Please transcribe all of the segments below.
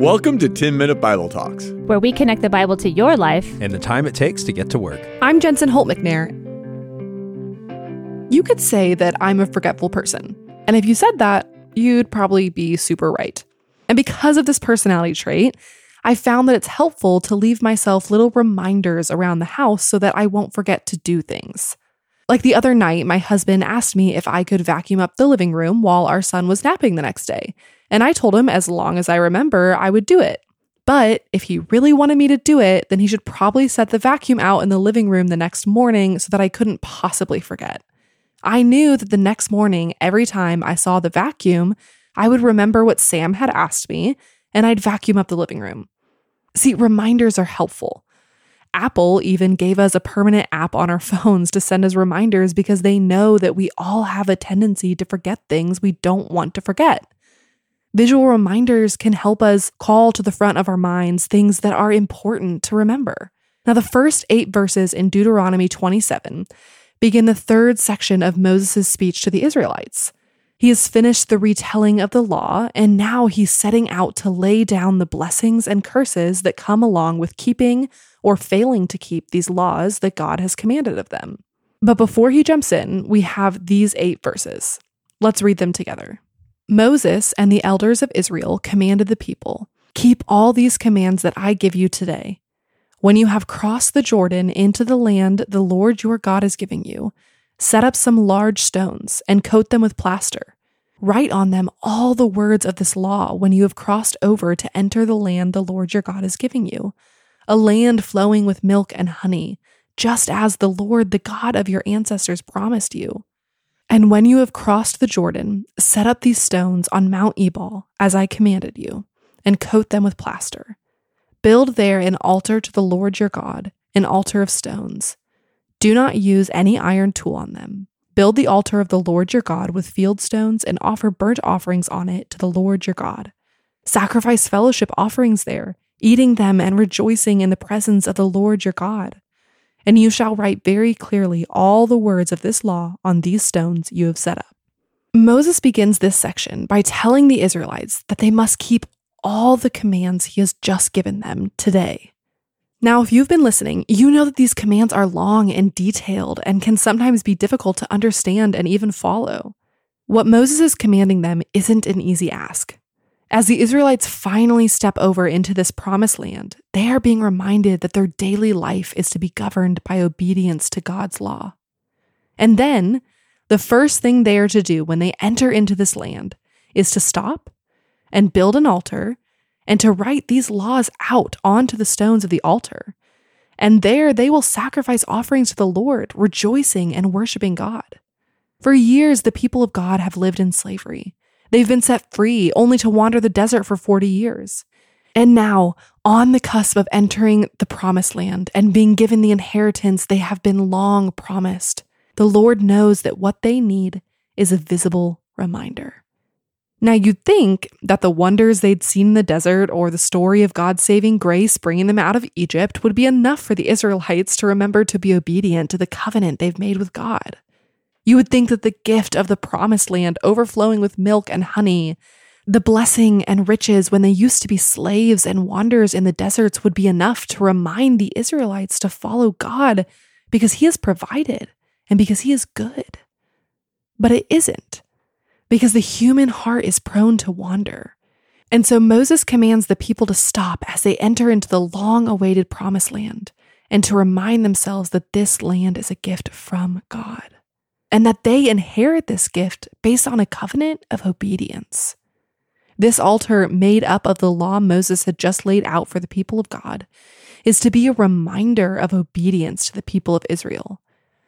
Welcome to 10 Minute Bible Talks. where we connect the Bible to your life. and the time it takes to get to work. I'm Jensen Holt McNair. You could say that I'm a forgetful person. And if you said that, you'd probably be super right. And because of this personality trait, I found that it's helpful to leave myself little reminders around the house so that I won't forget to do things. Like the other night, my husband asked me if I could vacuum up the living room while our son was napping the next day. And I told him as long as I remember, I would do it. But if he really wanted me to do it, then he should probably set the vacuum out in the living room the next morning so that I couldn't possibly forget. I knew that the next morning, every time I saw the vacuum, I would remember what Sam had asked me and I'd vacuum up the living room. See, reminders are helpful. Apple even gave us a permanent app on our phones to send us reminders because they know that we all have a tendency to forget things we don't want to forget. Visual reminders can help us call to the front of our minds things that are important to remember. Now, the first eight verses in Deuteronomy 27 begin the third section of Moses' speech to the Israelites. He has finished the retelling of the law, and now he's setting out to lay down the blessings and curses that come along with keeping or failing to keep these laws that God has commanded of them. But before he jumps in, we have these eight verses. Let's read them together. Moses and the elders of Israel commanded the people Keep all these commands that I give you today. When you have crossed the Jordan into the land the Lord your God is giving you, set up some large stones and coat them with plaster. Write on them all the words of this law when you have crossed over to enter the land the Lord your God is giving you, a land flowing with milk and honey, just as the Lord, the God of your ancestors, promised you. And when you have crossed the Jordan, set up these stones on Mount Ebal, as I commanded you, and coat them with plaster. Build there an altar to the Lord your God, an altar of stones. Do not use any iron tool on them. Build the altar of the Lord your God with field stones and offer burnt offerings on it to the Lord your God. Sacrifice fellowship offerings there, eating them and rejoicing in the presence of the Lord your God. And you shall write very clearly all the words of this law on these stones you have set up. Moses begins this section by telling the Israelites that they must keep all the commands he has just given them today. Now, if you've been listening, you know that these commands are long and detailed and can sometimes be difficult to understand and even follow. What Moses is commanding them isn't an easy ask. As the Israelites finally step over into this promised land, they are being reminded that their daily life is to be governed by obedience to God's law. And then, the first thing they are to do when they enter into this land is to stop and build an altar and to write these laws out onto the stones of the altar. And there they will sacrifice offerings to the Lord, rejoicing and worshiping God. For years, the people of God have lived in slavery. They've been set free only to wander the desert for 40 years. And now, on the cusp of entering the promised land and being given the inheritance they have been long promised, the Lord knows that what they need is a visible reminder. Now, you'd think that the wonders they'd seen in the desert or the story of God's saving grace bringing them out of Egypt would be enough for the Israelites to remember to be obedient to the covenant they've made with God. You would think that the gift of the promised land overflowing with milk and honey, the blessing and riches when they used to be slaves and wanderers in the deserts would be enough to remind the Israelites to follow God because He has provided and because He is good. But it isn't, because the human heart is prone to wander. And so Moses commands the people to stop as they enter into the long awaited promised land and to remind themselves that this land is a gift from God and that they inherit this gift based on a covenant of obedience. This altar, made up of the law Moses had just laid out for the people of God, is to be a reminder of obedience to the people of Israel.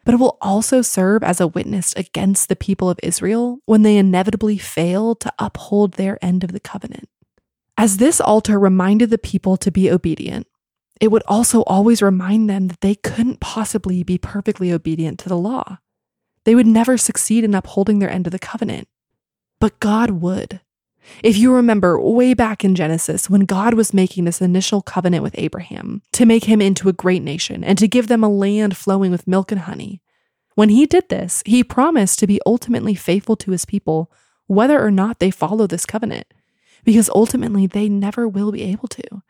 But it will also serve as a witness against the people of Israel when they inevitably fail to uphold their end of the covenant. As this altar reminded the people to be obedient, it would also always remind them that they couldn't possibly be perfectly obedient to the law. They would never succeed in upholding their end of the covenant. But God would. If you remember way back in Genesis, when God was making this initial covenant with Abraham to make him into a great nation and to give them a land flowing with milk and honey, When he did this, he promised to be ultimately faithful to his people, whether or not they follow this covenant, because ultimately they never will be able to.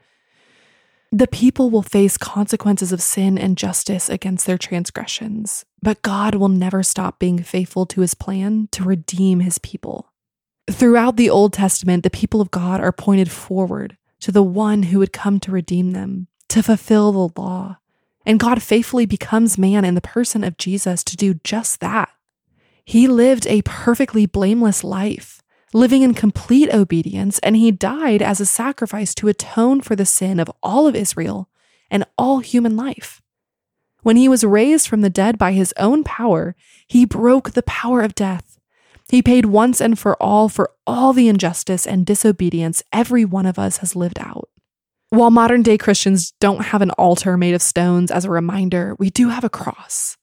The people will face consequences of sin and justice against their transgressions, but God will never stop being faithful to his plan to redeem his people. Throughout the Old Testament, the people of God are pointed forward to the one who would come to redeem them, to fulfill the law. And God faithfully becomes man in the person of Jesus to do just that. He lived a perfectly blameless life living in complete obedience, and he died as a sacrifice to atone for the sin of all of Israel and all human life. When he was raised from the dead by his own power, he broke the power of death. He paid once and for all for all the injustice and disobedience every one of us has lived out. While modern day Christians don't have an altar made of stones as a reminder, we do have a cross.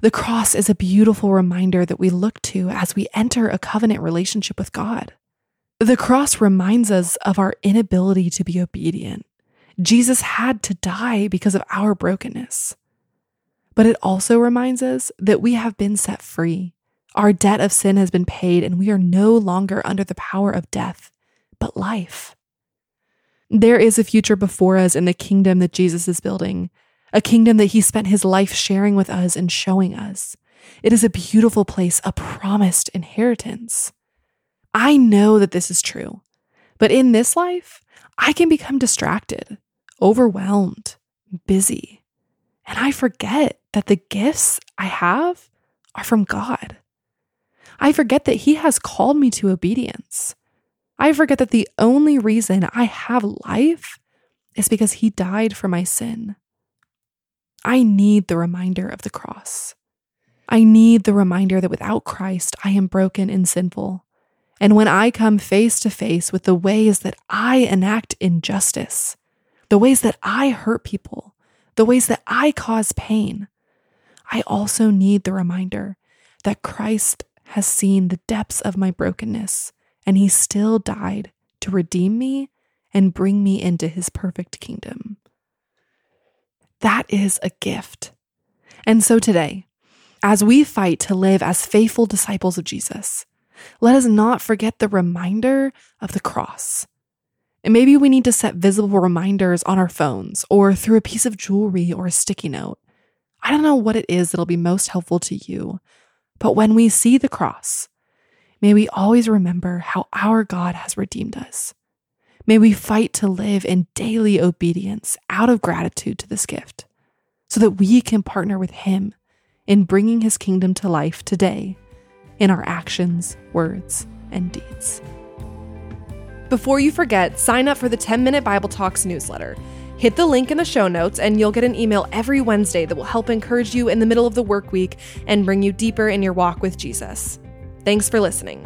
The cross is a beautiful reminder that we look to as we enter a covenant relationship with God. The cross reminds us of our inability to be obedient. Jesus had to die because of our brokenness. But it also reminds us that we have been set free. Our debt of sin has been paid, and we are no longer under the power of death, but life. There is a future before us in the kingdom that Jesus is building, a kingdom that he spent his life sharing with us and showing us. It is a beautiful place, a promised inheritance. I know that this is true, but in this life, I can become distracted, overwhelmed, busy, and I forget that the gifts I have are from God. I forget that He has called me to obedience. I forget that the only reason I have life is because He died for my sin. I need the reminder of the cross. I need the reminder that without Christ, I am broken and sinful. And when I come face to face with the ways that I enact injustice, the ways that I hurt people, the ways that I cause pain, I also need the reminder that Christ has seen the depths of my brokenness and he still died to redeem me and bring me into his perfect kingdom. That is a gift. And so today, as we fight to live as faithful disciples of Jesus, let us not forget the reminder of the cross. And maybe we need to set visible reminders on our phones or through a piece of jewelry or a sticky note. I don't know what it is that'll be most helpful to you, but when we see the cross, may we always remember how our God has redeemed us. May we fight to live in daily obedience out of gratitude to this gift so that we can partner with Him in bringing His kingdom to life today in our actions, words, and deeds. Before you forget, sign up for the 10 Minute Bible Talks newsletter. Hit the link in the show notes, and you'll get an email every Wednesday that will help encourage you in the middle of the work week and bring you deeper in your walk with Jesus. Thanks for listening.